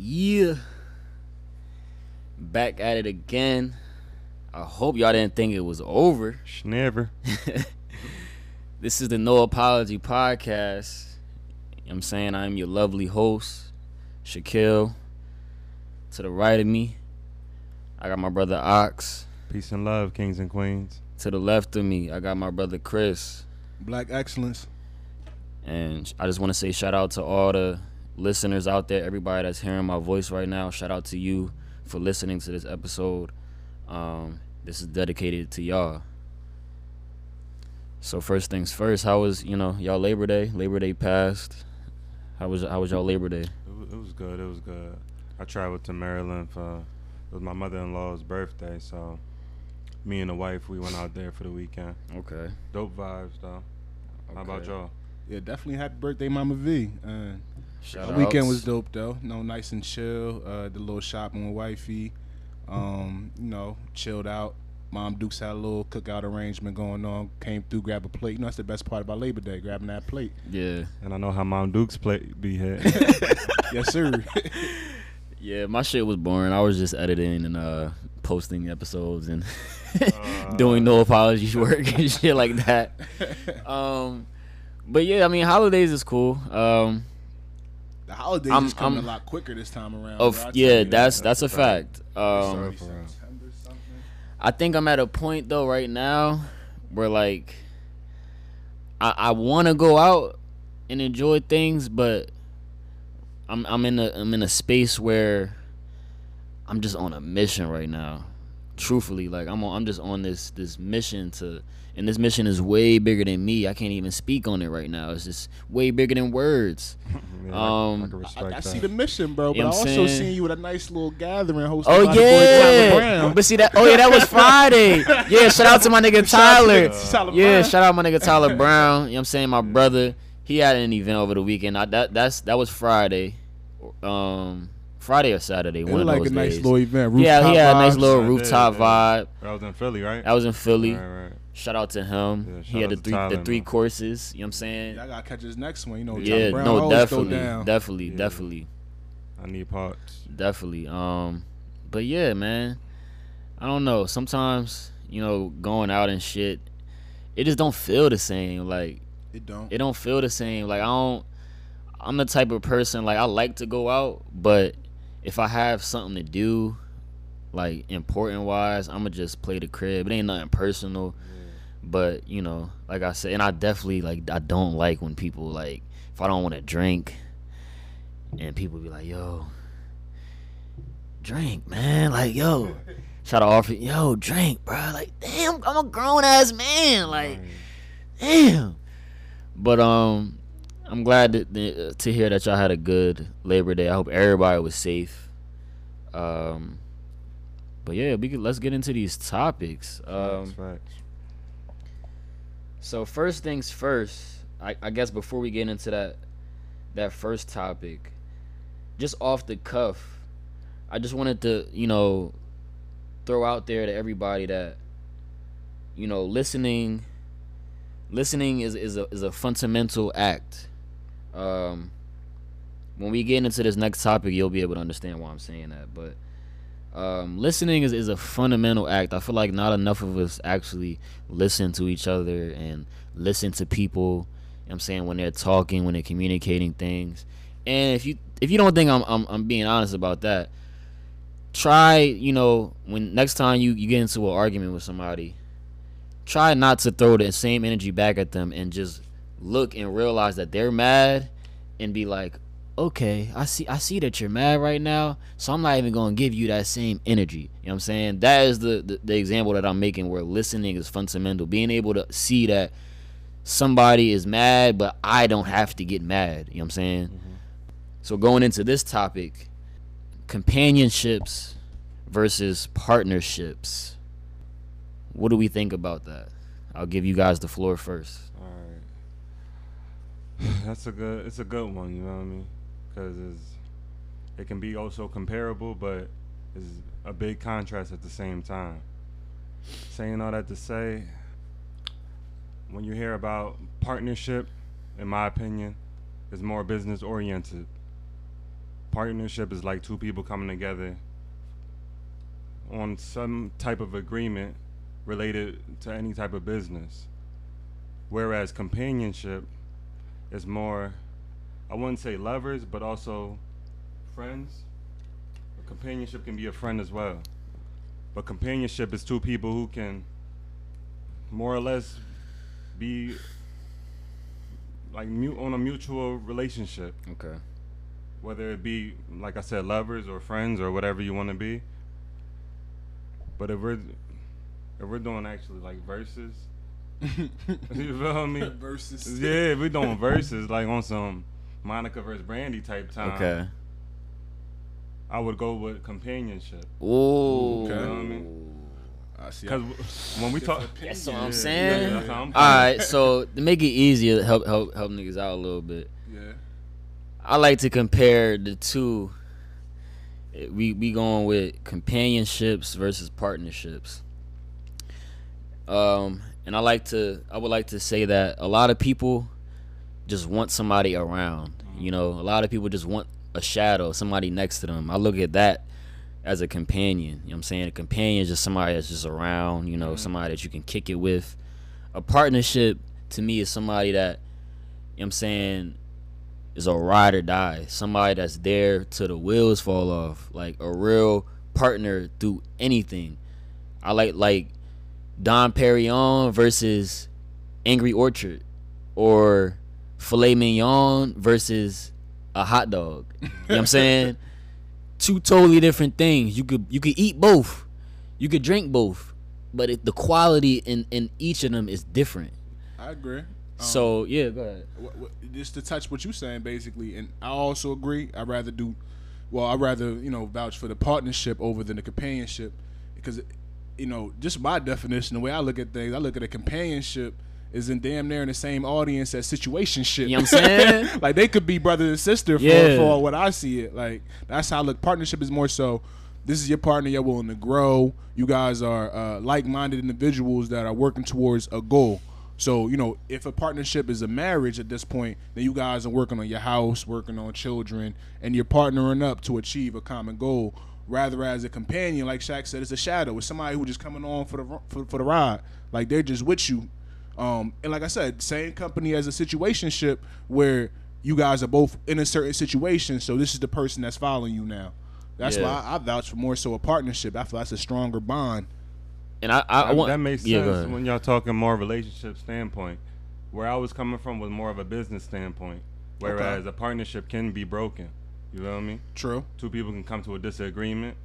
Yeah. Back at it again. I hope y'all didn't think it was over. Never. This is the No Apology Podcast. You know what I'm saying I'm your lovely host, Shaquille. To the right of me, I got my brother Ox. Peace and love, kings and queens. To the left of me, I got my brother Chris. Black excellence. And I just want to say shout out to all the listeners out there, everybody that's hearing my voice right now. Shout out to you for listening to this episode. Um, this is dedicated to y'all. So first things first, how was you know y'all Labor Day? Labor Day passed. How was how was y'all Labor Day? It was, good. It was good. I traveled to Maryland for it was my mother-in-law's birthday, so me and the wife we went out there for the weekend. Okay. Dope vibes though. How about y'all? Yeah, definitely happy birthday, Mama V. Uh, Shout the weekend outs. was dope though. No, nice and chill. Uh, the little shopping with wifey. Um, you know, chilled out. Mom Dukes had a little cookout arrangement going on. Came through, grab a plate. You know, that's the best part about Labor Day, grabbing that plate. Yeah. And I know how Mom Duke's plate be hit. yes, sir. Yeah, my shit was boring. I was just editing and uh posting episodes and Uh, doing no apologies work and shit like that. Um but yeah, I mean holidays is cool. Um the holidays I'm- is coming I'm- a lot quicker this time around. of bro, yeah, that's That's that's a a fact. Um Sorry for real. September something. I think I'm at a point though right now where like I I want to go out and enjoy things, but I'm I'm in a I'm in a space where I'm just on a mission right now. Truthfully, like I'm on, I'm just on this this mission to and this mission is way bigger than me. I can't even speak on it right now. It's just way bigger than words. Yeah, I- Um, I, I, I see the mission, bro. But You know I what I'm also saying? seen you with a nice little gathering hosted Oh by the boy Tyler yeah, Brown. but see that. Oh yeah, that was Friday. Yeah, shout out to my nigga Shout out Tyler. nigga Tyler Yeah, shout out my nigga Tyler Brown. You know what I'm saying? My brother, he had an event over the weekend. I, that that's that was Friday. Um Friday or Saturday, It one looked of like those a nice days. little event. yeah, he had a nice little I did, rooftop yeah. vibe. That was in Philly, right? That was in Philly. Right, right. Shout out to him. Yeah, he had the three Tyler, the three man. courses, you know what I'm saying? Yeah, I gotta catch his next one. You know, Yeah, Brown no, definitely, Go down. definitely, Yeah. definitely. I need parts. Definitely. Um, but yeah, man. I don't know. Sometimes you know, going out and shit, it just don't feel the same. Like It don't. it don't feel the same. Like I don't. I'm the type of person like I like to go out, but if I have something to do, like important wise, I'ma just play the crib. It ain't nothing personal. But you know, like I said, and I definitely like I don't like when people like if I don't want to drink, and people be like, "Yo, drink, man!" Like, yo, try to offer, "Yo, drink, bro." Like, damn, I'm a grown ass man. Like, damn. But um, I'm glad to, to to hear that y'all had a good Labor Day. I hope everybody was safe. Um, but yeah, we could let's get into these topics. Um. Facts, facts. So first things first, I, I guess before we get into that that first topic, just off the cuff, I just wanted to, you know, throw out there to everybody that, you know, listening listening is, is a is a fundamental act. Um when we get into this next topic, you'll be able to understand why I'm saying that. But um, listening is, is a fundamental act. I feel like not enough of us actually listen to each other and listen to people. You know I'm saying when they're talking, when they're communicating things. And if you if you don't think I'm I'm, I'm being honest about that, try you know when next time you, you get into an argument with somebody, try not to throw the same energy back at them and just look and realize that they're mad and be like, okay, I see I see that you're mad right now, so I'm not even gonna give you that same energy. You know what I'm saying? That is the, the, the example that I'm making where listening is fundamental. Being able to see that somebody is mad, but I don't have to get mad. You know what I'm saying? Mm-hmm. So going into this topic, companionships versus partnerships. What do we think about that? I'll give you guys the floor first. All right. That's a good. It's a good one. You know what I mean? Because it can be also comparable, but it's a big contrast at the same time. Saying all that to say, when you hear about partnership, in my opinion, is more business oriented. partnership is like two people coming together on some type of agreement related to any type of business. Whereas companionship is more, I wouldn't say lovers, but also friends. Companionship can be a friend as well. But companionship is two people who can more or less be like mute on a mutual relationship. Okay. Whether it be like I said, lovers or friends or whatever you want to be. But if we're if we're doing actually like verses, you feel me? Versus. Yeah, if we're doing verses like on some Monica versus Brandy type time. Okay. I would go with companionship. Ooh. Okay. You know what I mean? See. Because when we talk, That's what I'm saying. yeah, that's how I'm All right, so to make it easier, help help help niggas out a little bit. Yeah. I like to compare the two. We we going with companionships versus partnerships. Um, and I like to I would like to say that a lot of people just want somebody around. You know, a lot of people just want a shadow, somebody next to them. I look at that as a companion. You know what I'm saying? A companion is just somebody that's just around, you know, mm-hmm. somebody that you can kick it with. A partnership to me is somebody that, you know what I'm saying, is a ride or die. Somebody that's there till the wheels fall off. Like a real partner through anything. I like like Dom Perignon versus Angry Orchard or filet mignon versus a hot dog. You know what I'm saying? Two totally different things. You could you could eat both. You could drink both. But it, the quality in in each of them is different. I agree. Um, So, yeah, go ahead. what, what, just to touch what you're saying, basically, and I also agree. I'd rather do, well, I'd rather you know vouch for the partnership over than the companionship, because, you know, just my definition, the way I look at things, I look at a companionship is in damn near in the same audience as situationship. You know what I'm saying? like they could be brother and sister for, Yeah. for what I see it. Like that's how I look. Partnership is more so. This is your partner. You're willing to grow. You guys are uh, like-minded individuals that are working towards a goal. So you know, if a partnership is a marriage at this point, then you guys are working on your house, working on children, and you're partnering up to achieve a common goal. Rather, as a companion, like Shaq said, it's a shadow. It's somebody who just coming on for the for, for the ride. Like they're just with you. Um, and like I said, same company as a situationship where you guys are both in a certain situation. So this is the person that's following you now. That's Yeah. why I, I vouch for more so a partnership. I feel that's a stronger bond. And I, I, I want that makes yeah, sense ahead. when y'all talking more relationship standpoint. Where I was coming from was more of a business standpoint, whereas a partnership can be broken. You know what I mean? True. Two people can come to a disagreement,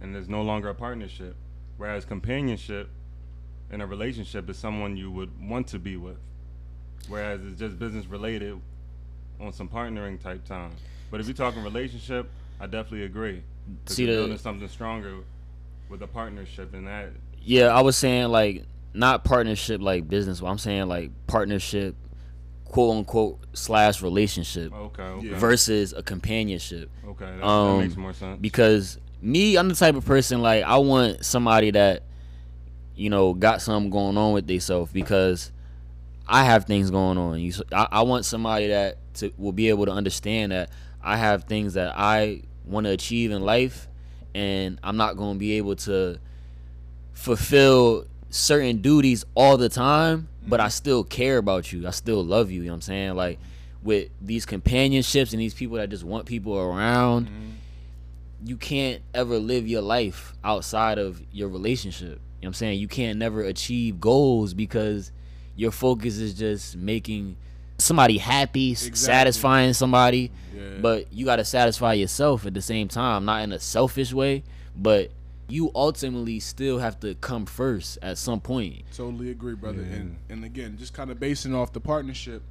and there's no longer a partnership. Whereas companionship in a relationship is someone you would want to be with. Whereas it's just business related on some partnering type time. But if you're talking relationship, I definitely agree. See you're the- building something stronger with a partnership, and that Yeah, I was saying like not partnership like business. But I'm saying like partnership, quote unquote slash relationship okay, okay, versus a companionship. okay, that, Um, that makes more sense. Because me, I'm the type of person like I want somebody that, you know, got something going on with themselves because I have things going on. You, I, I want somebody that to will be able to understand that I have things that I want to achieve in life, and I'm not going to be able to fulfill certain duties all the time, but I mm-hmm. still care about you. I still love you. You know what I'm saying? Like with these companionships and these people that just want people around, mm-hmm. you can't ever live your life outside of your relationship. You know what I'm saying? You can't never achieve goals because your focus is just making somebody happy, Exactly. satisfying somebody. Yeah. But you got to satisfy yourself at the same time, not in a selfish way, but you ultimately still have to come first at some point. Totally agree, brother. Yeah. And and again, just kind of basing off the partnership.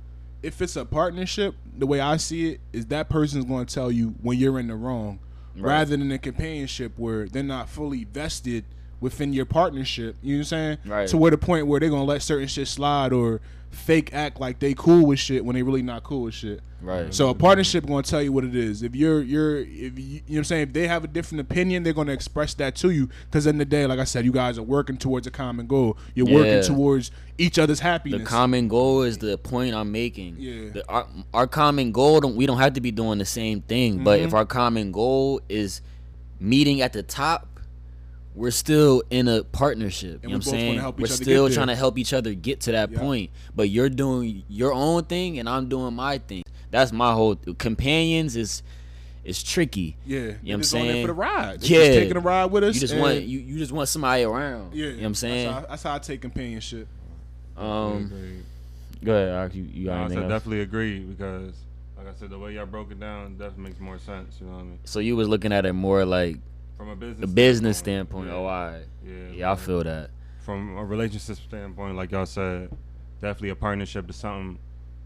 If it's a partnership, the way I see it is that person's going to tell you when you're in the wrong, Right. rather than a companionship where they're not fully vested within your partnership. You know what I'm saying? Right. To where the point where they're gonna let certain shit slide or fake act like they cool with shit when they really not cool with shit. Right. So a partnership to tell you what it is. If you're you're if you, you know what I'm saying, if they have a different opinion, they're to express that to you cuz in the day like I said, you guys are working towards a common goal. You're Yeah. working towards each other's happiness. the common goal is the point I'm making. Yeah. The, our, our common goal, don't, we don't have to be doing the same thing. But Mm-hmm. if our common goal is meeting at the top, we're still in a partnership. And you know what I'm saying? Help we're still trying to help each other get to that Yeah. point. But you're doing your own thing and I'm doing my thing. That's my whole companions is is tricky. yeah. You know what I'm They're just saying? for the ride. They're Yeah. just taking a ride with us. You just want you, you just want somebody around. Yeah. You know what I'm saying? That's how, that's how I take companionship. Um go ahead, Ak, you, you got No, I anything said else? definitely agree because, like I said, the way y'all broke it down definitely makes more sense. You know what I mean? So you was looking at it more like From a business the business standpoint. yeah. Oh, I yeah, yeah, I like, feel that. From a relationship standpoint, like y'all said, definitely a partnership is something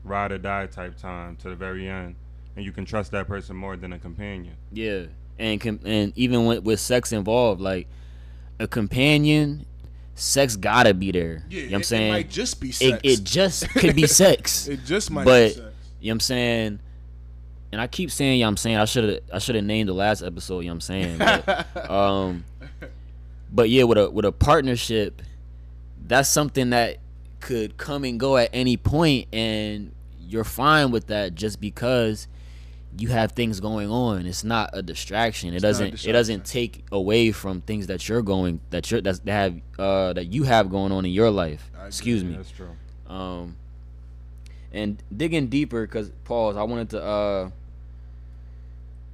ride or die type time to the very end, and you can trust that person more than a companion. Yeah, and com- and even with, with sex involved, like a companion, sex gotta be there. Yeah, you know what I'm saying? it might just be it, sex. it just could be sex. It just might but be sex. you know what I'm saying? And I keep saying, you know what I'm saying, I should have I should have named the last episode, you know what I'm saying? But, um but yeah, with a with a partnership, that's something that could come and go at any point and you're fine with that just because you have things going on. It's not a distraction. It not doesn't it doesn't take away from things that you're going that you're that's, that have uh that you have going on in your life. Excuse Yeah, me. that's true. Um, and digging deeper, cause pause. I wanted to. Uh,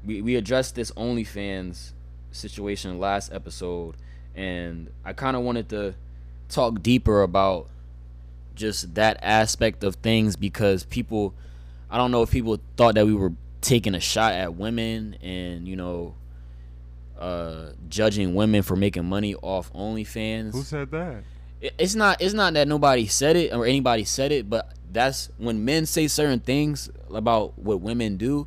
we we addressed this OnlyFans situation last episode, and I kind of wanted to talk deeper about just that aspect of things because people, I don't know if people thought that we were taking a shot at women and you know. Uh, judging women for making money off OnlyFans Who said that? it- it's not it's not that nobody said it or anybody said it but that's when men say certain things about what women do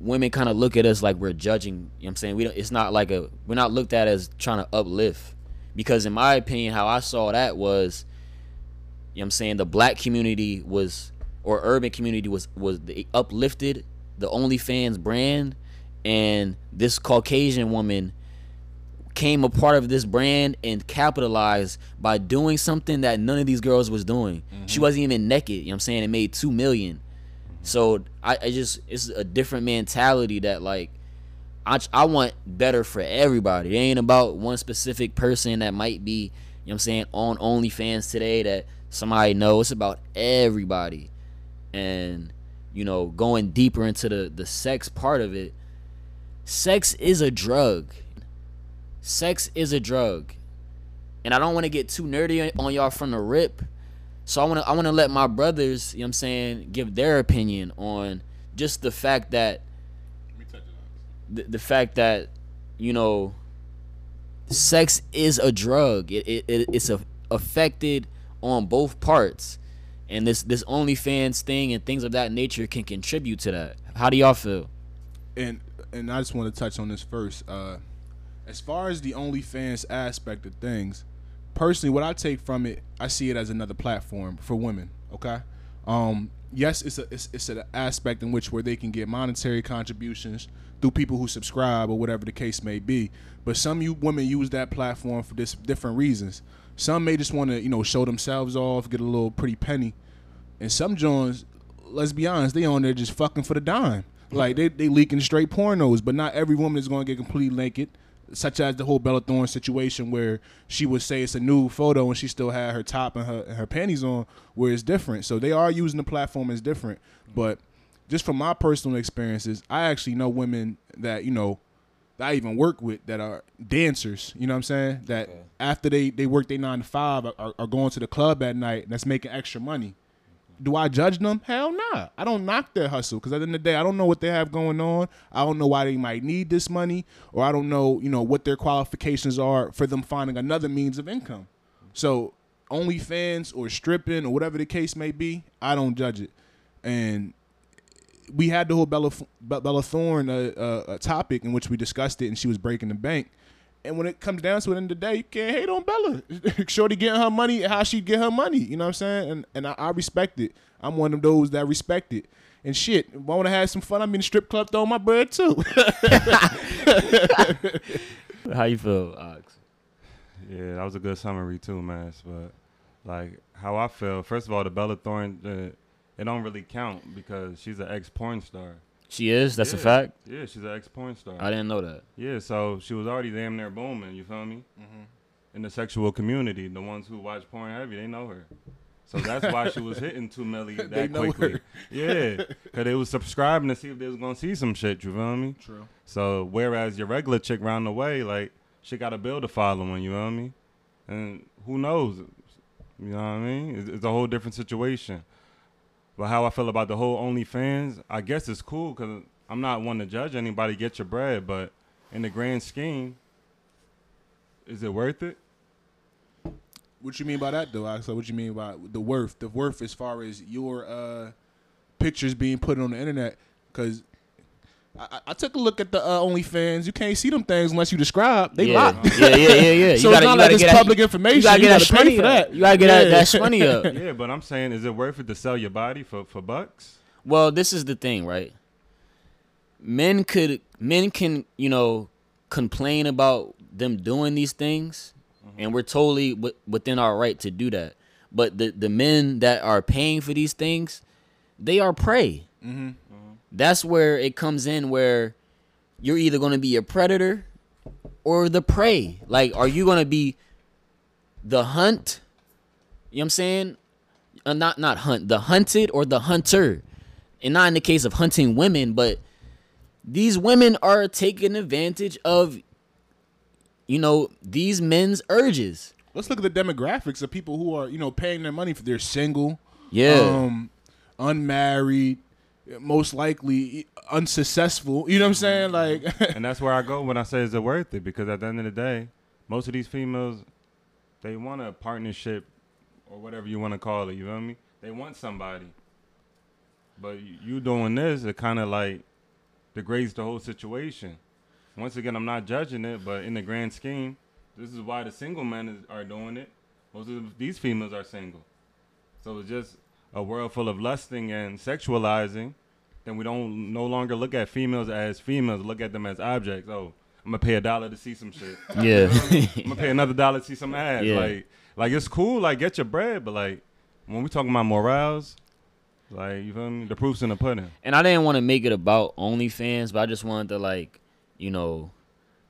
women kind of look at us like we're judging you know what i'm saying we don't it's not like a we're not looked at as trying to uplift because in my opinion how i saw that was you know what i'm saying the black community was or urban community was was the uplifted the OnlyFans brand and this caucasian woman came a part of this brand and capitalized by doing something that none of these girls was doing. She mm-hmm. wasn't even naked, you know what I'm saying? It made 2 million. So I, I just it's a different mentality that like I I want better for everybody. It ain't about one specific person that might be, you know what I'm saying, on OnlyFans today that somebody knows. It's about everybody. And you know, going deeper into the the sex part of it, sex is a drug sex is a drug and i don't want to get too nerdy on y'all from the rip so i want to i want to let my brothers you know what i'm saying give their opinion on just the fact that the, the fact that you know sex is a drug. It, it, it it's a, affected on both parts. And this this OnlyFans thing and things of that nature can contribute to that. How do y'all feel? And and I just want to touch on this first. Uh, as far as the OnlyFans aspect of things, personally, what I take from it, I see it as another platform for women. Okay, um, yes, it's a it's, it's an aspect in which where they can get monetary contributions through people who subscribe or whatever the case may be. But some you women use that platform for this different reasons. Some may just want to you know show themselves off, get a little pretty penny, and some Jones, let's be honest, they on there just fucking for the dime. Like they they leaking straight pornos, but not every woman is going to get completely naked. Such as the whole Bella Thorne situation, where she would say it's a nude photo and she still had her top and her and her panties on, where it's different. So they are using the platform as different. But just from my personal experiences, I actually know women that you know that I even work with that are dancers. You know what I'm saying? That after they they work their nine to five, are, are going to the club at night and that's making extra money. Do I judge them? Hell nah. I don't knock their hustle because at the end of the day, I don't know what they have going on. I don't know why they might need this money, or I don't know, you know, what their qualifications are for them finding another means of income. So, OnlyFans or stripping or whatever the case may be, I don't judge it. And we had the whole Bella Bella Thorne uh, uh, topic in which we discussed it, and she was breaking the bank. And when it comes down to it in the day, you can't hate on Bella. Shorty getting her money, how she get her money. You know what I'm saying? And and I, I respect it. I'm one of those that respect it. And shit, if I want to have some fun, I'm in the strip club throwing my bread too. How you feel, Ox? Yeah, that was a good summary too, man. But like how I feel, first of all, the Bella Thorne, uh, it don't really count because she's an ex porn star. She is. That's a fact. Yeah, she's an ex porn star. I didn't know that. Yeah, so she was already damn near booming. You feel me? Mm-hmm. In the sexual community, the ones who watch porn heavy, they know her. So that's why she was hitting two million They that know quickly. her. Yeah, because they was subscribing to see if they was gonna see some shit. You feel me? True. So whereas your regular chick round the way, like she got to build a following. You know what I mean? And who knows? You know what I mean? It's, it's a whole different situation. But how I feel about the whole OnlyFans, I guess it's cool because I'm not one to judge anybody. Get your bread, but in the grand scheme, is it worth it? What you mean by that though? So what you mean by the worth? The worth as far as your uh, pictures being put on the internet? Because I, I- I took a look at the uh, OnlyFans. You can't see them things unless you describe. They yeah. locked. yeah, yeah, yeah, yeah. So it's not like it's get that- public information. You gotta You get that gotta pay shmoney for that. You gotta get that, Yeah. that shmoney up. yeah, but I'm saying, is it worth it to sell your body for for bucks? Well, this is the thing, right? Men could men can, you know, complain about them doing these things and we're totally w- within our right to do that. But the the men that are paying for these things, they are prey. Mm-hmm. That's where it comes in where you're either going to be a predator or the prey. Like are you going to be the hunt? You know what I'm saying? Uh, not not hunt, the hunted or the hunter. And not in the case of hunting women, but these women are taking advantage of you know, these men's urges. Let's look at the demographics of people who are you know paying their money for they're single, Yeah. um, unmarried, most likely unsuccessful. You know what I'm saying? Mm-hmm. Like, and that's where I go when I say is it worth it? Because at the end of the day, most of these females, they want a partnership or whatever you want to call it. You feel me? They want somebody. But you- you doing this, it kind of like degrades the whole situation. Once again, I'm not judging it, but in the grand scheme, this is why the single men is, are doing it. Most of these females are single. So it's just a world full of lusting and sexualizing. Then we don't no longer look at females as females, look at them as objects. Oh, I'm gonna pay a dollar to see some shit. Yeah. I'm gonna pay another dollar to see some ass. Yeah. Like, like it's cool. Like, get your bread, but like, when we talking about morals, like, you feel me? The proof's in the pudding. and I didn't want to make it about OnlyFans, but I just wanted to like, you know,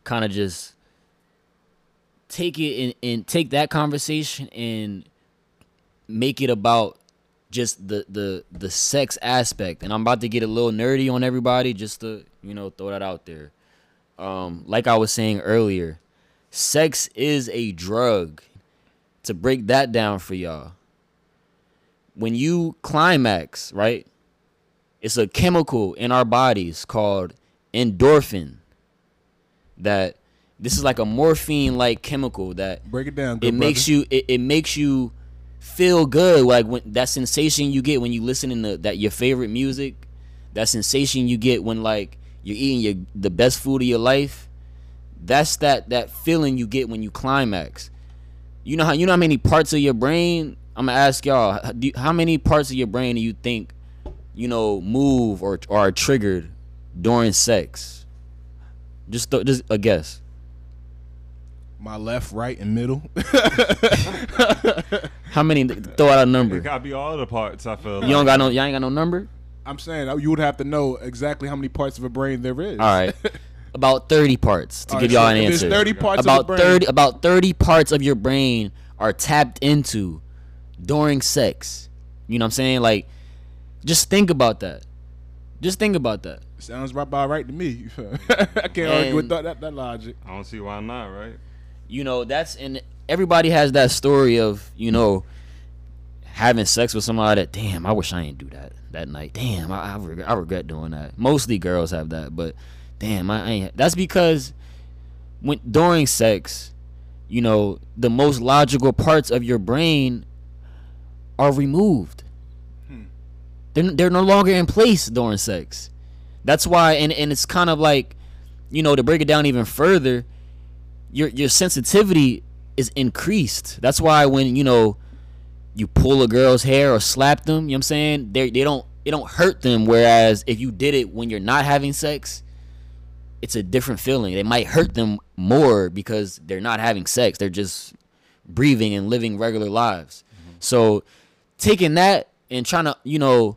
kind of just take it and, and take that conversation and make it about just the the the sex aspect. And I'm about to get a little nerdy on everybody just to, you know, throw that out there. Um like I was saying earlier, sex is a drug. To break that down for y'all. When you climax, right? It's a chemical in our bodies called endorphin. That this is like a morphine like chemical that break it down. It makes you it, it makes you feel good like when that sensation you get when you listen to that your favorite music that sensation you get when like you're eating your the best food of your life that's that that feeling you get when you climax. You know how you know how many parts of your brain i'm gonna ask y'all how many parts of your brain do you think you know move or, or are triggered during sex? Just th- just a guess my left, right, and middle. how many throw out a number It gotta be all the parts. I feel. You like. don't got no. Y'all ain't got no number. I'm saying uh, you would have to know exactly how many parts of a brain there is. All right, about thirty parts to All give right, y'all so an if there's answer. 30 parts of about the brain. thirty. About thirty parts of your brain are tapped into during sex. You know what I'm saying? Like, just think about that. Just think about that. Sounds right about right to me. I can't argue with that, that that logic. I don't see why not. Right? You know that's and everybody has that story of you know having sex with somebody that damn I wish I didn't do that that night. Damn I I regret, I regret doing that. Mostly girls have that, but damn I ain't. That's because when during sex, you know the most logical parts of your brain are removed. Hmm. They're they're no longer in place during sex. That's why and and it's kind of like you know to break it down even further your your sensitivity is increased. That's why when you know you pull a girl's hair or slap them, you know what I'm saying? They they don't it don't hurt them whereas if you did it when you're not having sex, it's a different feeling. It might hurt them more because they're not having sex. They're just breathing and living regular lives. Mm-hmm. So taking that and trying to, you know,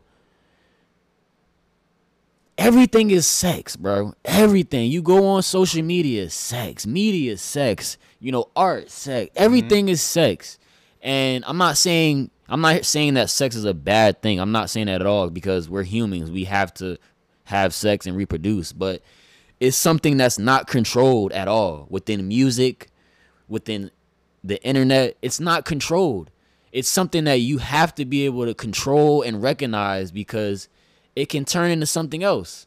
everything is sex, bro. Everything. You go on social media, sex. Media, sex. You know, art, sex. Mm-hmm. Everything is sex. And I'm not saying I'm not saying that sex is a bad thing. I'm not saying that at all because we're humans. We have to have sex and reproduce, but it's something that's not controlled at all within music, within the internet. It's not controlled. It's something that you have to be able to control and recognize because it can turn into something else.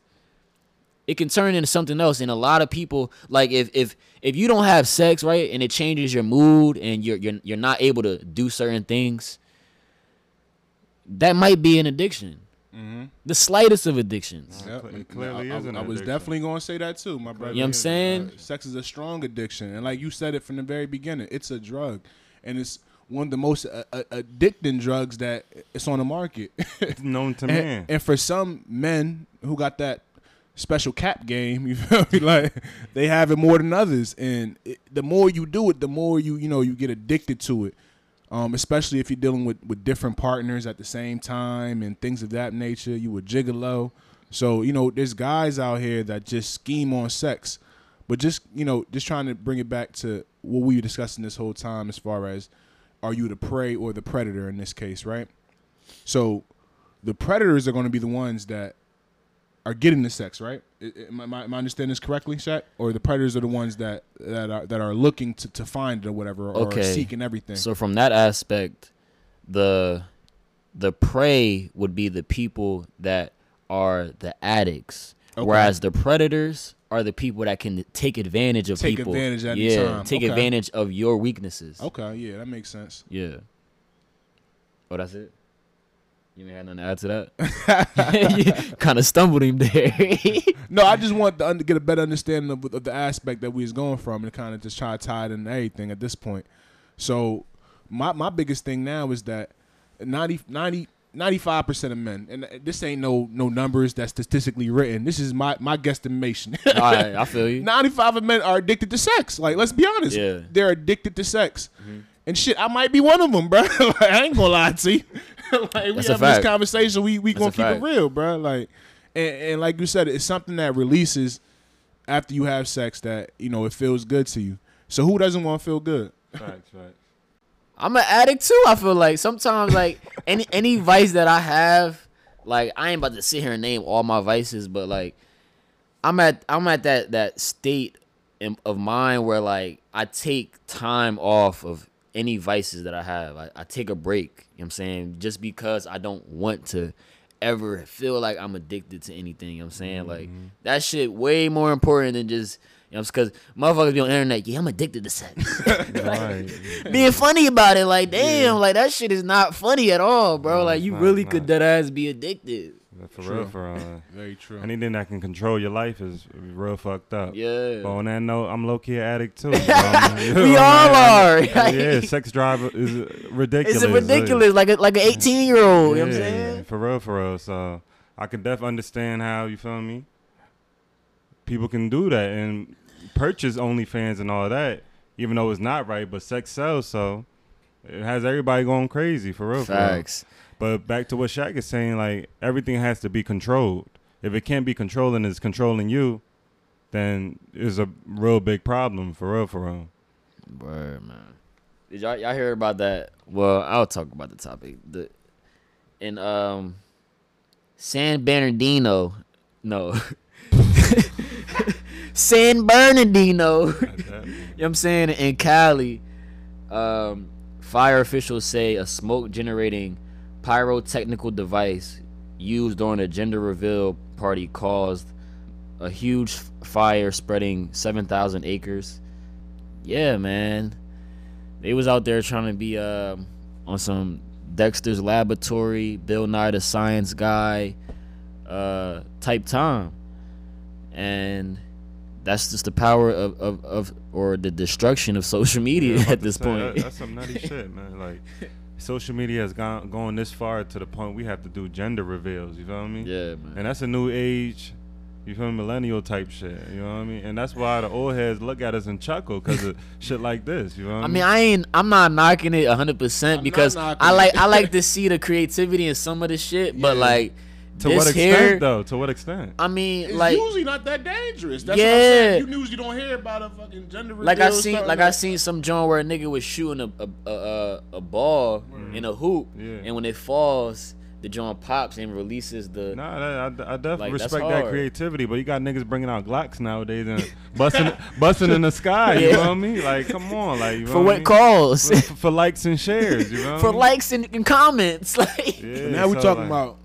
It can turn into something else. And a lot of people like if if if you don't have sex, right, and it changes your mood and you're you're you're not able to do certain things, that might be an addiction. Mm-hmm. The slightest of addictions. Yep. Yep. It clearly I, I- is an I was addiction. definitely going to say that too, my brother. You know what I'm saying? Sex is a strong addiction, and like you said it from the very beginning, it's a drug, and it's one of the most uh, uh, addicting drugs that it's on the market. It's known to and, man. and for some men who got that special cap game, you feel me? Like they have it more than others, and it, the more you do it, the more you you know you get addicted to it. Um, especially if you're dealing with, with different partners at the same time and things of that nature. You a gigolo, so you know there's guys out here that just scheme on sex, but just you know just trying to bring it back to what we were discussing this whole time as far as are you the prey or the predator in this case, right? So the predators are going to be the ones that are getting the sex, right? Am I, am I understanding this correctly, Shaq? Or the predators are the ones that that are that are looking to, to find it or whatever, or Okay. seeking everything. So from that aspect, the the prey would be the people that are the addicts, Okay. whereas the predators are the people that can take advantage of Take people. advantage at any yeah, time. take Okay. advantage of your weaknesses. okay, yeah, that makes sense. Yeah. Oh, that's it. You may have nothing to add to that. kind of stumbled him there. No, I just want to get a better understanding of, of the aspect that we was going from and kind of just try to tie it into everything at this point. So my my biggest thing now is that 90, 90 95% of men, and this ain't no no numbers that's statistically written. This is my my guesstimation. All right, I feel you. 95 of men are addicted to sex. Like, let's be honest. Yeah. They're addicted to sex. Mm-hmm. And shit, I might be one of them, bro. like, I ain't gonna lie to you. like, we That's a this conversation, we we That's gonna a keep it real, bro. Like, and, and like you said, it's something that releases after you have sex that you know it feels good to you. So who doesn't want to feel good? Facts, facts. I'm an addict too. I feel like sometimes like any any vice that I have, like I ain't about to sit here and name all my vices, but like I'm at I'm at that that state in, of mind where like I take time off of any vices that I have. I, I take a break. You know what I'm saying? Just because I don't want to ever feel like I'm addicted to anything. You know what I'm saying? Like mm-hmm. that shit way more important than just you know, because motherfuckers be on the internet, yeah, I'm addicted to sex. Right. being funny about it. Like, damn, like that shit is not funny at all, bro. No, like, you not, really it's could not. dead ass be addicted. For True. real, for real. Very true. anything that can control your life is real fucked up. Yeah. But on that note, I'm low key an addict too. bro. You we what all I mean? are. yeah, sex drive is ridiculous. It's ridiculous, like a like an 18 year old. You know what I'm Yeah, saying? For real, for real. So I can definitely understand how you feel me. People can do that and purchase OnlyFans and all that, even though it's not right. But sex sells, so it has everybody going crazy. For real, for real. Facts. But back to what Shaq is saying, like everything has to be controlled. If it can't be controlled and it's controlling you, then it's a real big problem. For real, for real. Word, man. Did y'all y'all hear about that? Well, I'll talk about the topic. The in um San Bernardino, no. San Bernardino. you know what I'm saying? In Cali, um, fire officials say a smoke generating pyrotechnical device used during a gender reveal party caused a huge fire spreading 7,000 acres. Yeah, man. They was out there trying to be um on some Dexter's Laboratory, Bill Nye the Science Guy uh, type time. And that's just the power of, of, of or the destruction of social media Yeah, at this say, point. that- that's some nutty shit, man. Like, social media has gone going this far to the point we have to do gender reveals. You feel me? yeah, man. And that's a new age. You feel me? Millennial type shit. You know what I mean? And that's why the old heads look at us and chuckle because of shit like this. You know what I mean, I ain't. I'm not knocking it 100 I'm percent because I like. I like to see the creativity in some of the shit, but Yeah. like to this what extent, here, though? To what extent? I mean, like It's like, usually not that dangerous. That's Yeah. what I'm saying. You usually don't hear about a fucking gender reveal. like I seen, starting like I seen some joint where a nigga was shooting a a a, a, a ball in a hoop, Yeah. and when it falls, the joint pops and releases the. Nah, that, I, I definitely Like, respect that creativity, but you got niggas bringing out Glocks nowadays and busting, busting in the sky. You Yeah. know what I mean? Like, come on, like you for know what I mean? cause? For, for likes and shares. You know for likes and, and comments, like. Yeah, But now we talking like, about,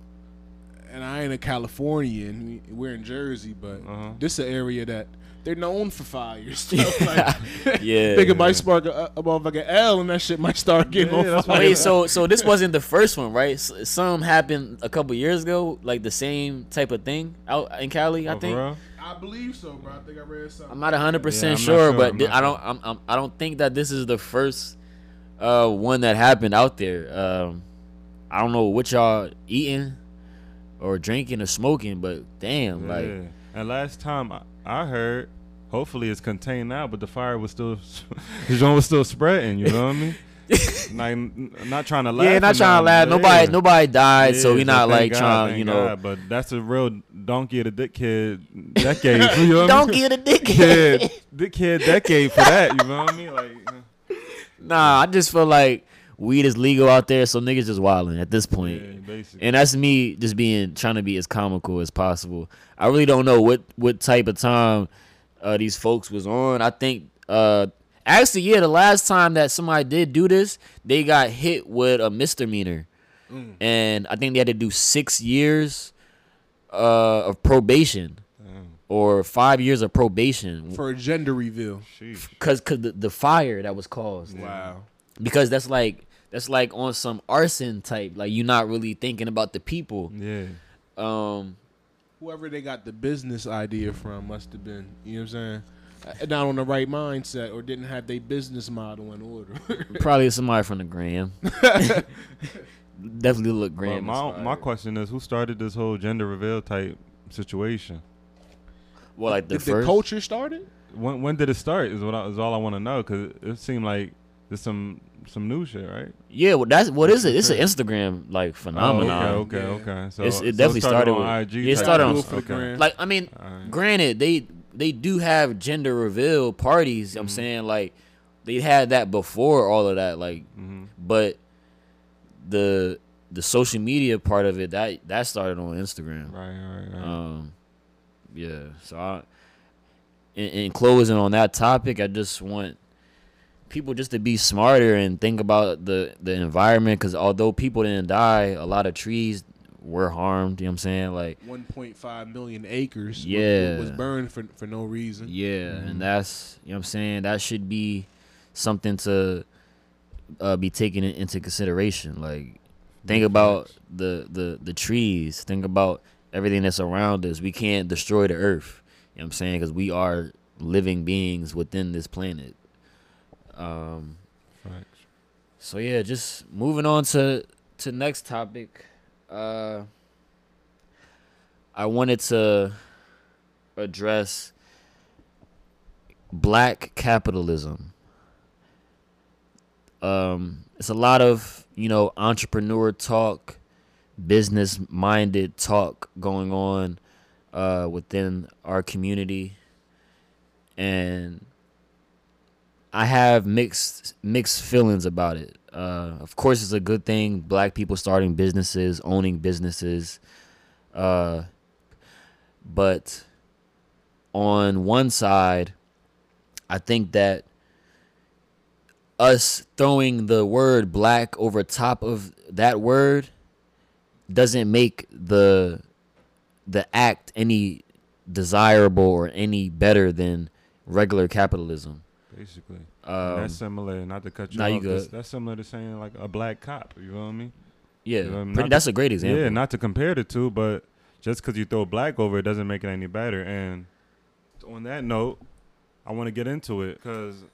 and I ain't a Californian. we- We're in Jersey, but Uh-huh. this is an area that they're known for fires. So like, Yeah. think it might spark a, a motherfucking L, and that shit might start getting Yeah, on fire. Wait, so so this wasn't the first one, right? S- Some happened a couple years ago, like the same type of thing out in Cali. I Oh, for think real? I believe so, bro. I think I read something. I'm not hundred Yeah, percent I'm not sure, sure, but I'm thi- I don't. I'm, I'm, I don't think that this is the first uh, one that happened out there. Um, I don't know what y'all eating or drinking or smoking, but damn, like And last time I, I heard, hopefully it's contained now, but the fire was still, the joint was still spreading. You know what I mean? like, not trying to laugh. yeah, not trying to laugh. Nobody, yeah. nobody died, so Yeah, we not like God, trying, you know, God, but that's a real donkey of the dick kid decade. you know what I mean? get a dick. kid, dick kid decade for that. You know what I mean? Like, Nah, I just feel like weed is legal out there, so niggas just wilding at this point. yeah. And that's me just being trying to be as comical as possible. I really don't know what what type of time uh, these folks was on. I think uh, actually, yeah, the last time that somebody did do this, they got hit with a misdemeanor, and I think they had to do six years uh, of probation or five years of probation for a gender reveal. because cause the, the fire that was caused Wow. because that's like that's like on some arson type like you're not really thinking about the people Yeah. um Whoever they got the business idea from must have been, you know what I'm saying? Not on the right mindset or didn't have their business model in order. probably somebody from the gram definitely look But gram my my question is, who started this whole gender reveal type situation? well like the Did the first culture started? When when did it start? Is what I, is all I want to know because it, it seemed like there's some some new shit, right? yeah well that's what is it it's an instagram like phenomenon Oh, okay, okay, Yeah. okay. So It's- it so definitely started on with- IG. it started on- shit. Do it for the Okay. like i mean Alright. granted they they do have gender reveal parties i'm Mhm. saying like they had that before all of that like Mhm. but the the social media part of it that that started on Instagram. Right, right, right. Um, yeah. So I, in, in closing on that topic, I just want people just to be smarter and think about the the environment because although people didn't die, a lot of trees were harmed. You know what I'm saying? Like 1.5 million acres was- Yeah. was, burned for for no reason. Yeah, Mhm. and that's you know what I'm saying. That should be something to uh, be taken into consideration. Like, think about the the the trees. Think about everything that's around us. We can't destroy the earth. You know what I'm saying? Because we are living beings within this planet. Um. Facts. So yeah, just moving on to to next topic. Uh I wanted to address black capitalism. Um it's a lot of, you know, entrepreneur talk, business minded talk going on uh within our community and I have mixed mixed feelings about it. Uh, of course, it's a good thing. Black people starting businesses, owning businesses, uh, but on one side, I think that us throwing the word black over top of that word doesn't make the the act any desirable or any better than regular capitalism. Basically, Um, that's similar. Not to cut you nah, off. you that's- good. That's similar to saying like a black cop. You know what I mean? yeah, um, pretty, not that's to- a great example. Yeah, not to compare the two, but just because you throw black over it doesn't make it any better. And on that note, I want to get into it because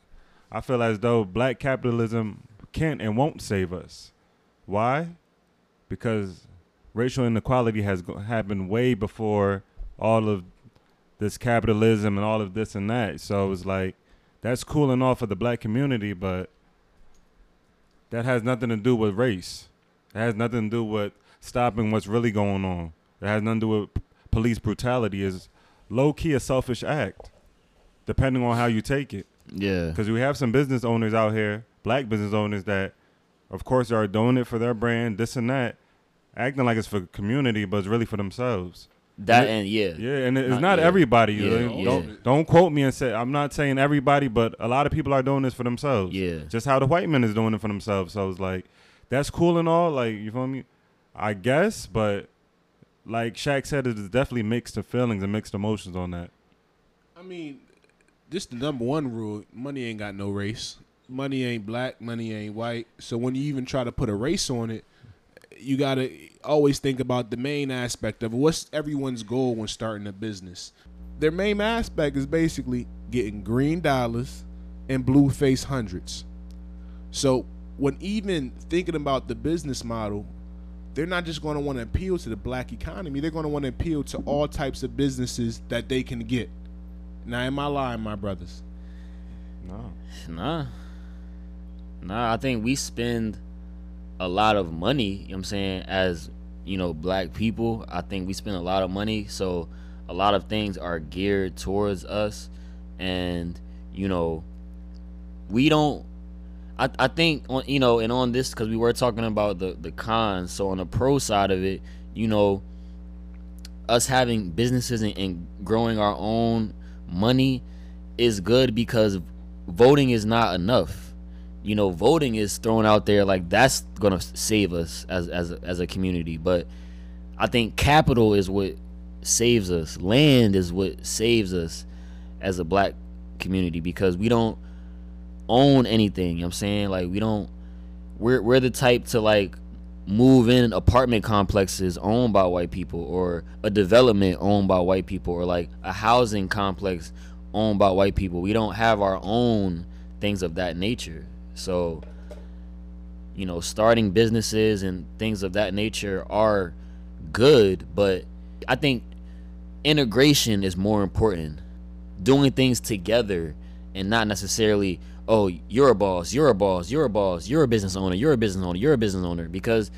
I feel as though black capitalism can't and won't save us. Why? Because racial inequality has go- happened way before all of this capitalism and all of this and that. So it's like that's cool and all for the black community, but that has nothing to do with race. It has nothing to do with stopping what's really going on. It has nothing to do with p- police brutality. Is low key a selfish act, depending on how you take it. Yeah. Because we have some business owners out here, black business owners that, of course, are doing it for their brand, this and that, acting like it's for community, but it's really for themselves. That Yeah. and yeah. Yeah, and it's Not- not yeah. everybody. Yeah, Like, yeah. Don't don't quote me and say I'm not saying everybody, but a lot of people are doing this for themselves. Yeah. Just how the white man is doing it for themselves. So it's like that's cool and all. Like you feel me? I guess, but like Shaq said, it is definitely mixed feelings and mixed emotions on that. I mean, this the number one rule. Money ain't got no race. Money ain't black. Money ain't white. So when you even try to put a race on it, you gotta always think about the main aspect of. What's everyone's goal when starting a business? Their main aspect is basically getting green dollars and blue face hundreds. So when even thinking about the business model, they're not just going to want to appeal to the black economy. They're going to want to appeal to all types of businesses that they can get. Now, am I lying, my brothers? No. Nah. Nah, I think we spend a lot of money, you know I'm saying, as, you know, black people. I think we spend a lot of money, so a lot of things are geared towards us. And, you know, we don't I, I think on you know and on this because we were talking about the the cons. So on the pro side of it you know us having businesses and, and growing our own money is good because voting is not enough you know voting is thrown out there like that's gonna save us as as a, as a community but i think capital is what saves us land is what saves us as a black community because we don't own anything. You know what I'm saying? Like we don't we're we're the type to like move in apartment complexes owned by white people or a development owned by white people or like a housing complex owned by white people. We don't have our own things of that nature. So you know, starting businesses and things of that nature are good, but I think integration is more important. Doing things together and not necessarily oh, you're a boss, you're a boss, you're a boss, you're a business owner, you're a business owner, you're a business owner. Because,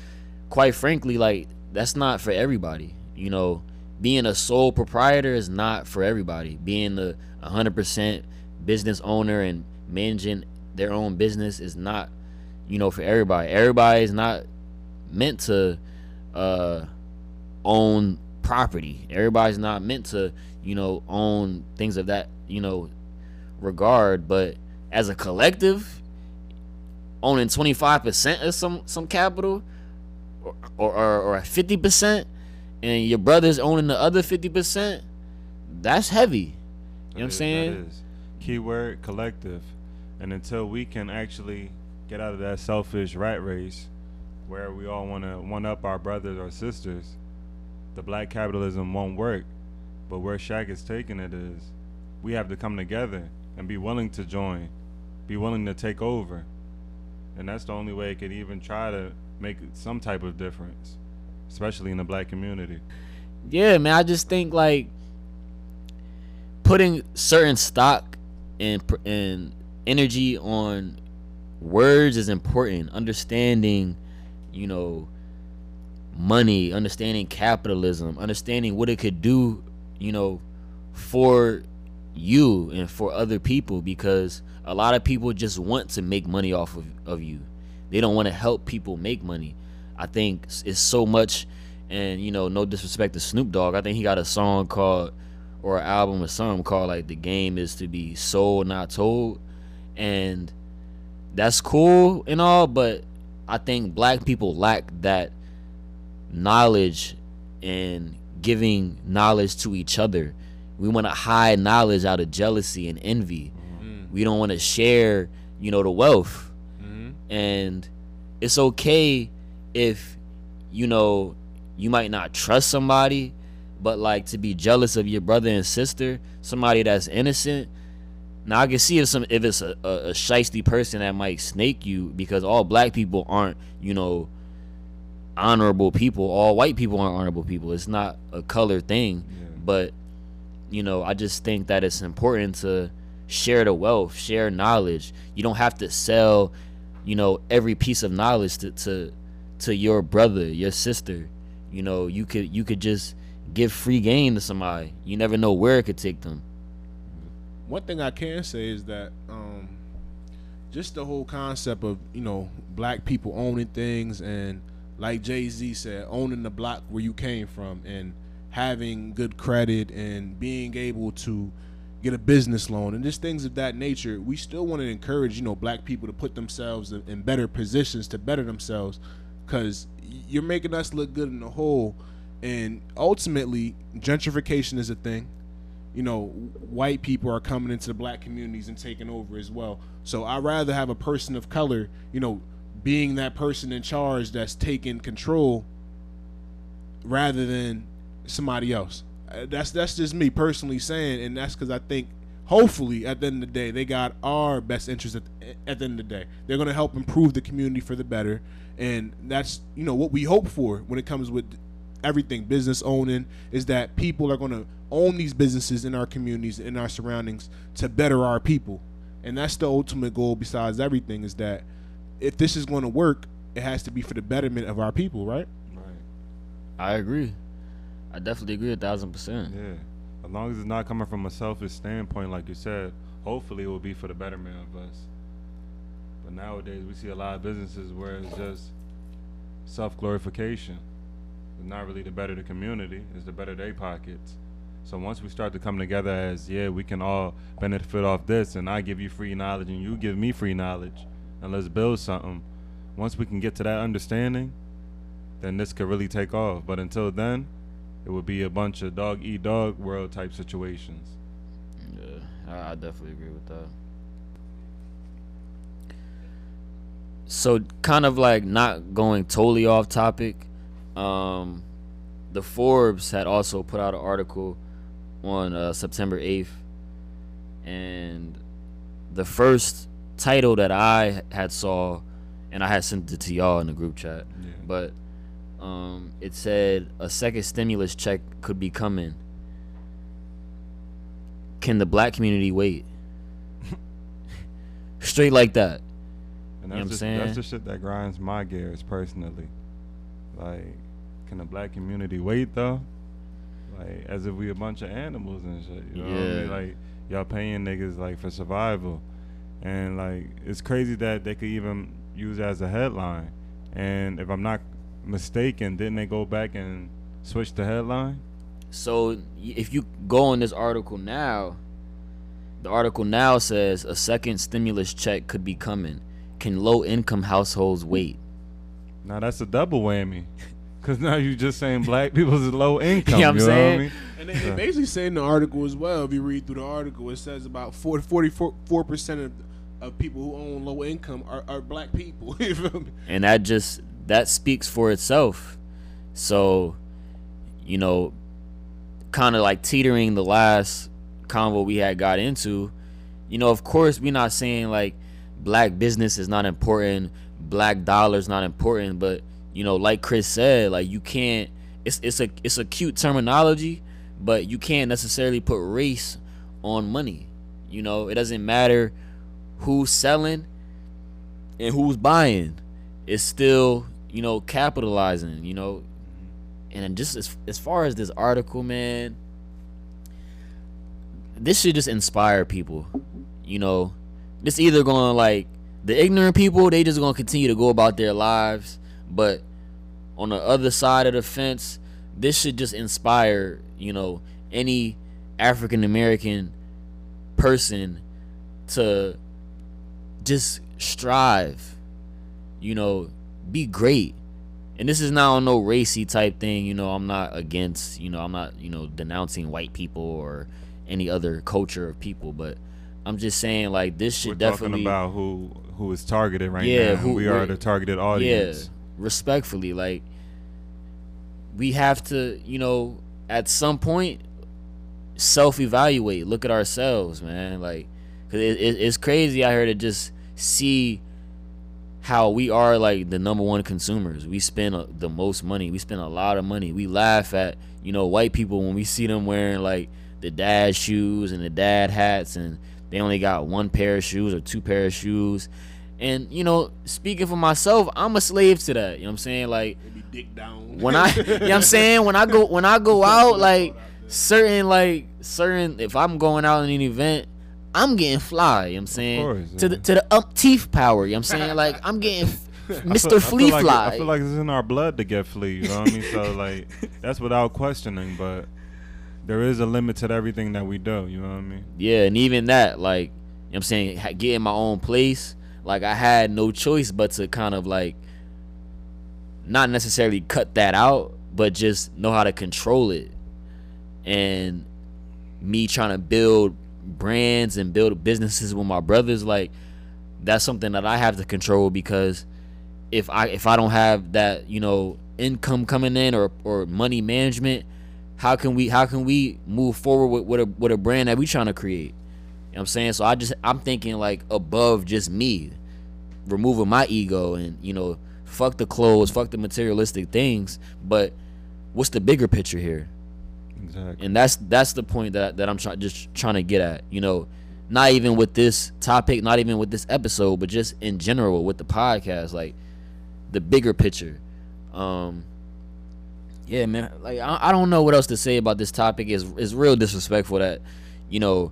quite frankly, like that's not for everybody. You know, being a sole proprietor is not for everybody. Being a 100% business owner and managing their own business is not, you know, for everybody. Everybody is not meant to uh, own property. Everybody's not meant to, you know, own things of that, you know, regard. But as a collective, owning 25% of some some capital or or, or, or 50% and your brother's owning the other 50%, that's heavy. You know what I'm saying? Keyword collective. And until we can actually get out of that selfish rat race where we all want to one up our brothers or sisters, the black capitalism won't work. But where Shaq is taking it is we have to come together and be willing to join, be willing to take over. And that's the only way it could even try to make some type of difference, especially in the black community. Yeah, man. I just think like putting certain stock pr- and energy on words is important. Understanding, you know, money, understanding capitalism, understanding what it could do, you know, for you and for other people because a lot of people just want to make money off of, of you. They don't want to help people make money. I think it's so much and you know, no disrespect to Snoop Dogg. I think he got a song called or an album or something called like the game is to be sold, not told. And that's cool and all, but I think black people lack that knowledge and giving knowledge to each other. We want to hide knowledge out of jealousy and envy. Mm-hmm. We don't want to share, you know, the wealth. Mm-hmm. And it's okay if, you know, you might not trust somebody, But like to be jealous of your brother and sister, somebody that's innocent. Now I can see if some if it's a, a, a shisty person that might snake you because all black people aren't, you know, honorable people. All white people aren't honorable people. It's not a color thing. Yeah. But you know, I just think that it's important to share the wealth, share knowledge. You don't have to sell, you know, every piece of knowledge to to, to your brother, your sister. You know, you could you could just give free game to somebody. You never know where it could take them. One thing I can say is that um, just the whole concept of you know black people owning things and like Jay Z said, owning the block where you came from and having good credit and being able to get a business loan and just things of that nature. We still want to encourage you know black people to put themselves in, in better positions to better themselves because you're making us look good in the whole. And ultimately, gentrification is a thing you know, white people are coming into the black communities and taking over as well. So I'd rather have a person of color, you know, being that person in charge that's taking control rather than somebody else. Uh, That's that's just me personally saying, and that's because I think hopefully at the end of the day they got our best interest at, at the end of the day. They're going to help improve the community for the better, and that's you know what we hope for when it comes with everything business owning is that people are going to own these businesses in our communities in our surroundings to better our people and that's the ultimate goal besides everything is that if this is going to work it has to be for the betterment of our people right Right. I agree. I definitely agree a thousand percent. Yeah. As long as it's not coming from a selfish standpoint, like you said, hopefully it will be for the betterment of us. But nowadays we see a lot of businesses where it's just self glorification. It's not really to better the community, it's to better their pockets. So once we start to come together as, yeah, we can all benefit off this and I give you free knowledge and you give me free knowledge and let's build something. Once we can get to that understanding, then this could really take off. But until then, it would be a bunch of dog eat dog world type situations. Yeah, I, definitely agree with that. So kind of like not going totally off topic, um, the Forbes had also put out an article on uh, September eighth, and the first title that I had saw, and I had sent it to y'all in the group chat, Yeah. but um, it said a second stimulus check could be coming. Can the black community wait? Straight like that. And know what I'm just, saying? that's the shit that grinds my gears personally. Like, can the black community wait though? Like, as if we a bunch of animals and shit. You know what I mean? Like, y'all paying niggas like for survival, and like it's crazy that they could even use it as a headline. And if I'm not mistaken, didn't they go back and switch the headline? So if you go on this article now, the article now says a second stimulus check could be coming. Can low income households wait? Now that's a double whammy. Cause now you're just saying black people's is low income. Yeah, I'm you know saying? what I mean? and they, they basically say in the article as well if you read through the article it says about 40, 44 percent of, of people who own low income are, are black people you feel me and that just that speaks for itself so you know kind of like teetering the last convo we had got into you know of course we're not saying like black business is not important black dollars not important but you know like chris said like you can't it's it's a it's a cute terminology but you can't necessarily put race on money. You know it doesn't matter who's selling and who's buying. It's still you know capitalizing you know. And just as, as far as this article man this should just inspire people you know. This either gonna like the ignorant people they just gonna continue to go about their lives but on the other side of the fence this should just inspire you know any african american person to just strive you know be great and this is not on no racy type thing you know i'm not against you know i'm not you know denouncing white people or any other culture of people but i'm just saying like this should We're definitely talking about who who is targeted right Yeah, now. who- we are the targeted audience. yeah respectfully like we have to you know at some point self evaluate, look at ourselves, man. Like, cause it, it, it's crazy out here to just see how we are like the number one consumers. We spend uh, the most money. We spend a lot of money. We laugh at you know white people when we see them wearing like the dad shoes and the dad hats, and they only got one pair of shoes or two pair of shoes. And you know, speaking for myself, I'm a slave to that. You know what I'm saying? Like dick down. when I, you know what I'm saying? When I go, when I go out, like certain, like certain, if I'm going out in an event, I'm getting fly. You know what I'm saying? course, To the yeah. to the umpteenth power. You know what I'm saying? Like I'm getting I feel- Mr. I Flea like, Fly. I feel like it's in our blood to get flea. You know what I mean? So like that's without questioning. But there is a limit to everything that we do. You know what I mean? Yeah, and even that, like, you know what I'm saying, ha- getting my own place, like, I had no choice but to kind of, like, not necessarily cut that out, but just know how to control it. And me trying to build brands and build businesses with my brothers, like, that's something that I have to control because if I if I don't have that, you know, income coming in or or money management, how can we how can we move forward with, with a with a brand that we trying to create? You know what I'm saying? So I just I'm thinking like above just me, removing my ego and you know, fuck the clothes, fuck the materialistic things, but what's the bigger picture here? Exactly. and that's that's the point that that I'm trying just trying to get at. You know, not even with this topic, not even with this episode, but just in general with the podcast, like the bigger picture. Um, yeah, man. Like I, I don't know what else to say about this topic. is is real disrespectful that you know.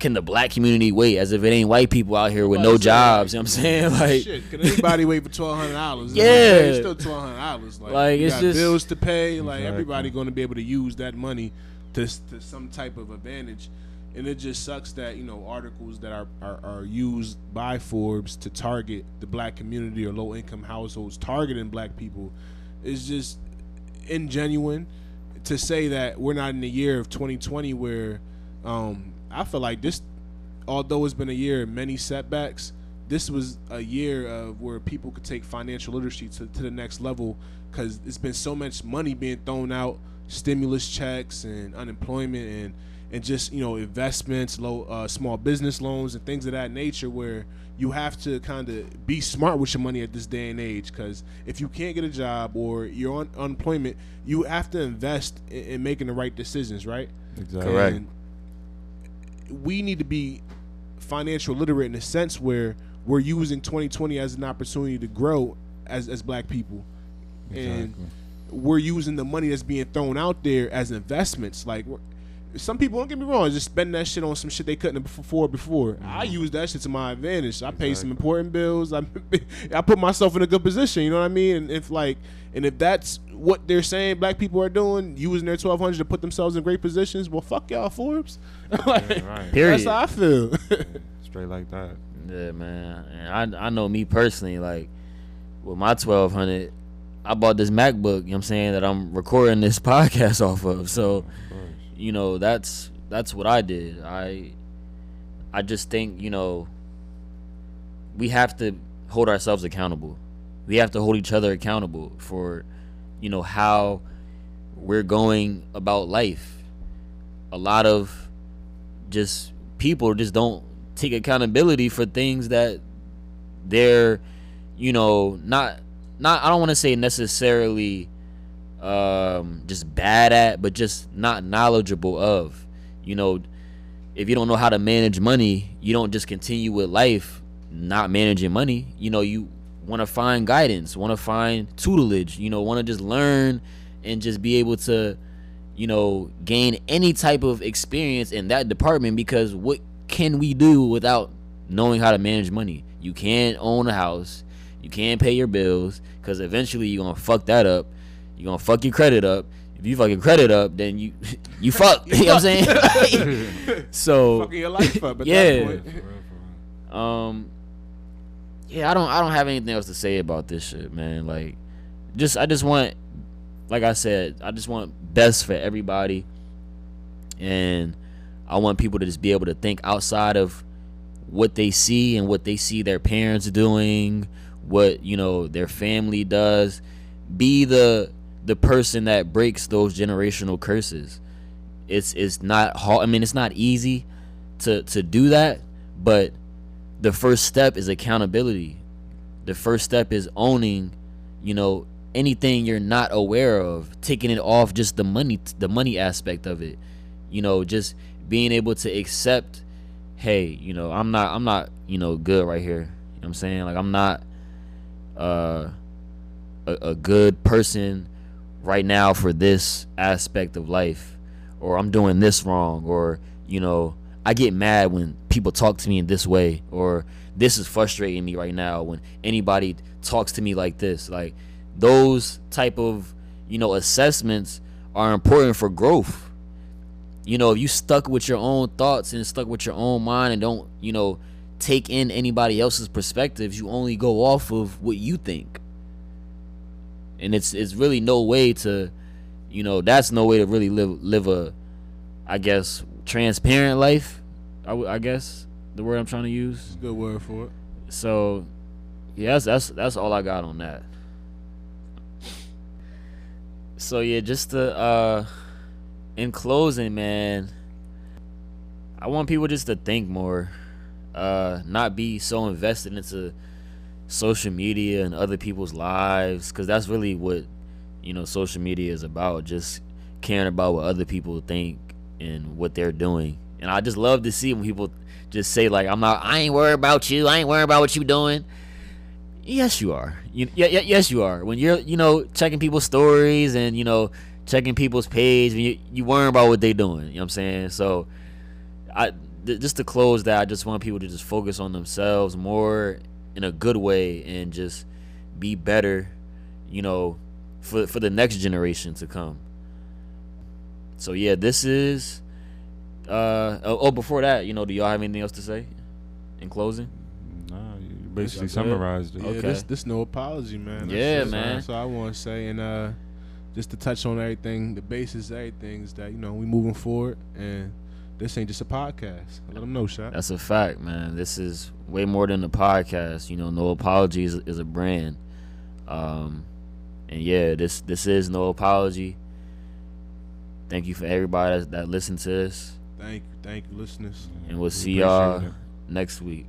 Can the black community wait as if it ain't white people out here with no to jobs? You know what I'm saying? Like, Shit, can anybody wait for twelve hundred dollars? Yeah. it's still twelve hundred dollars. Like, Like, you it's got just- bills to pay. Like Exactly. everybody going to be able to use that money to to some type of advantage, and it just sucks that you know articles that are are, are used by Forbes to target the black community or low income households targeting black people is just ingenuine to say that we're not in the year of 2020 where um, I feel like this, although it's been a year of many setbacks, this was a year of where people could take financial literacy to, to the next level because it's been so much money being thrown out, stimulus checks and unemployment and and just you know investments, low uh, small business loans and things of that nature where you have to kind of be smart with your money at this day and age because if you can't get a job or you're on unemployment, you have to invest in, in making the right decisions, right? Exactly. Correct. And we need to be financial literate in a sense where we're using 2020 as an opportunity to grow as as black people. And we're using the money that's being thrown out there as investments. Like we're, some people don't get me wrong, just spend that shit on some shit they couldn't afford before. I mm-hmm. use that shit to my advantage. I pay some important bills. I I put myself in a good position. You know what I mean? And if like, and if that's what they're saying, black people are doing, using their twelve hundred to put themselves in great positions. Well, fuck y'all, Forbes. like, Yeah, right. Period. That's how I feel. Straight like that. Yeah, man. And I I know me personally, like with my twelve hundred, I bought this MacBook, you know what I'm saying, that I'm recording this podcast off of. So, Of course. You know, that's that's what I did. I I just think, you know, we have to hold ourselves accountable. We have to hold each other accountable for, you know, how we're going about life. A lot of just people just don't take accountability for things that they're, you know, not not I don't want to say necessarily um just bad at, but just not knowledgeable of. You know, if you don't know how to manage money, you don't just continue with life not managing money. You know, you want to find guidance, want to find tutelage, you know, want to just learn and just be able to, you know, gain any type of experience in that department because what can we do without knowing how to manage money? You can't own a house, you can't pay your bills cuz eventually you're going to fuck that up. You're going to fuck your credit up. If you fuck your credit up, then you you fuck. you know what I'm saying? so Fucking your life up. At Yeah. That point. for real, for real. um yeah, I don't I don't have anything else to say about this shit, man. Like just I just want like I said, I just want best for everybody. And I want people to just be able to think outside of what they see and what they see their parents doing, what, you know, their family does. Be the the person that breaks those generational curses. It's it's not hard. I mean, it's not easy to to do that, but the first step is accountability. The first step is owning, you know, anything you're not aware of, taking it off just the money the money aspect of it. You know, just being able to accept hey, you know, I'm not I'm not, you know, good right here. You know I'm saying? Like I'm not uh a, a good person right now for this aspect of life or I'm doing this wrong or you know I get mad when people talk to me in this way or this is frustrating me right now when anybody talks to me like this. Like those type of you know assessments are important for growth. You know if you stuck with your own thoughts and stuck with your own mind and don't you know take in anybody else's perspectives you only go off of what you think and it's it's really no way to you know that's no way to really live live a i guess transparent life I, w- I guess the word i'm trying to use good word for it. so yeah that's that's, that's all i got on that so yeah just to uh in closing man i want people just to think more uh not be so invested into social media and other people's lives because that's really what you know social media is about just caring about what other people think and what they're doing. And i just love to see when people just say like i'm not i ain't worried about you. I ain't worried about what you doing. Yes you are. You, yeah, yeah, yes you are. When you're you know checking people's stories and you know checking people's page you, you worrying about what they doing you know what i'm saying? So i th- just to close that i just want people to just focus on themselves more in a good way and just be better you know for for the next generation to come so yeah this is uh oh, oh before that you know do y'all have anything else to say in closing Nah, you basically summarized it. Yeah, Okay. this this no apology, man. That's Yeah, just- man. That's all I want to say, and uh, just to touch on everything, the basis of everything is that you know we moving forward, and this ain't just a podcast. Let them know, shot. That's a fact, man. This is way more than a podcast. You know, no apology is, is a brand. Um, and yeah, this this is no apology. Thank you for everybody that, that listened to this, Thank you, thank you, listeners. and we'll see y'all it. next week.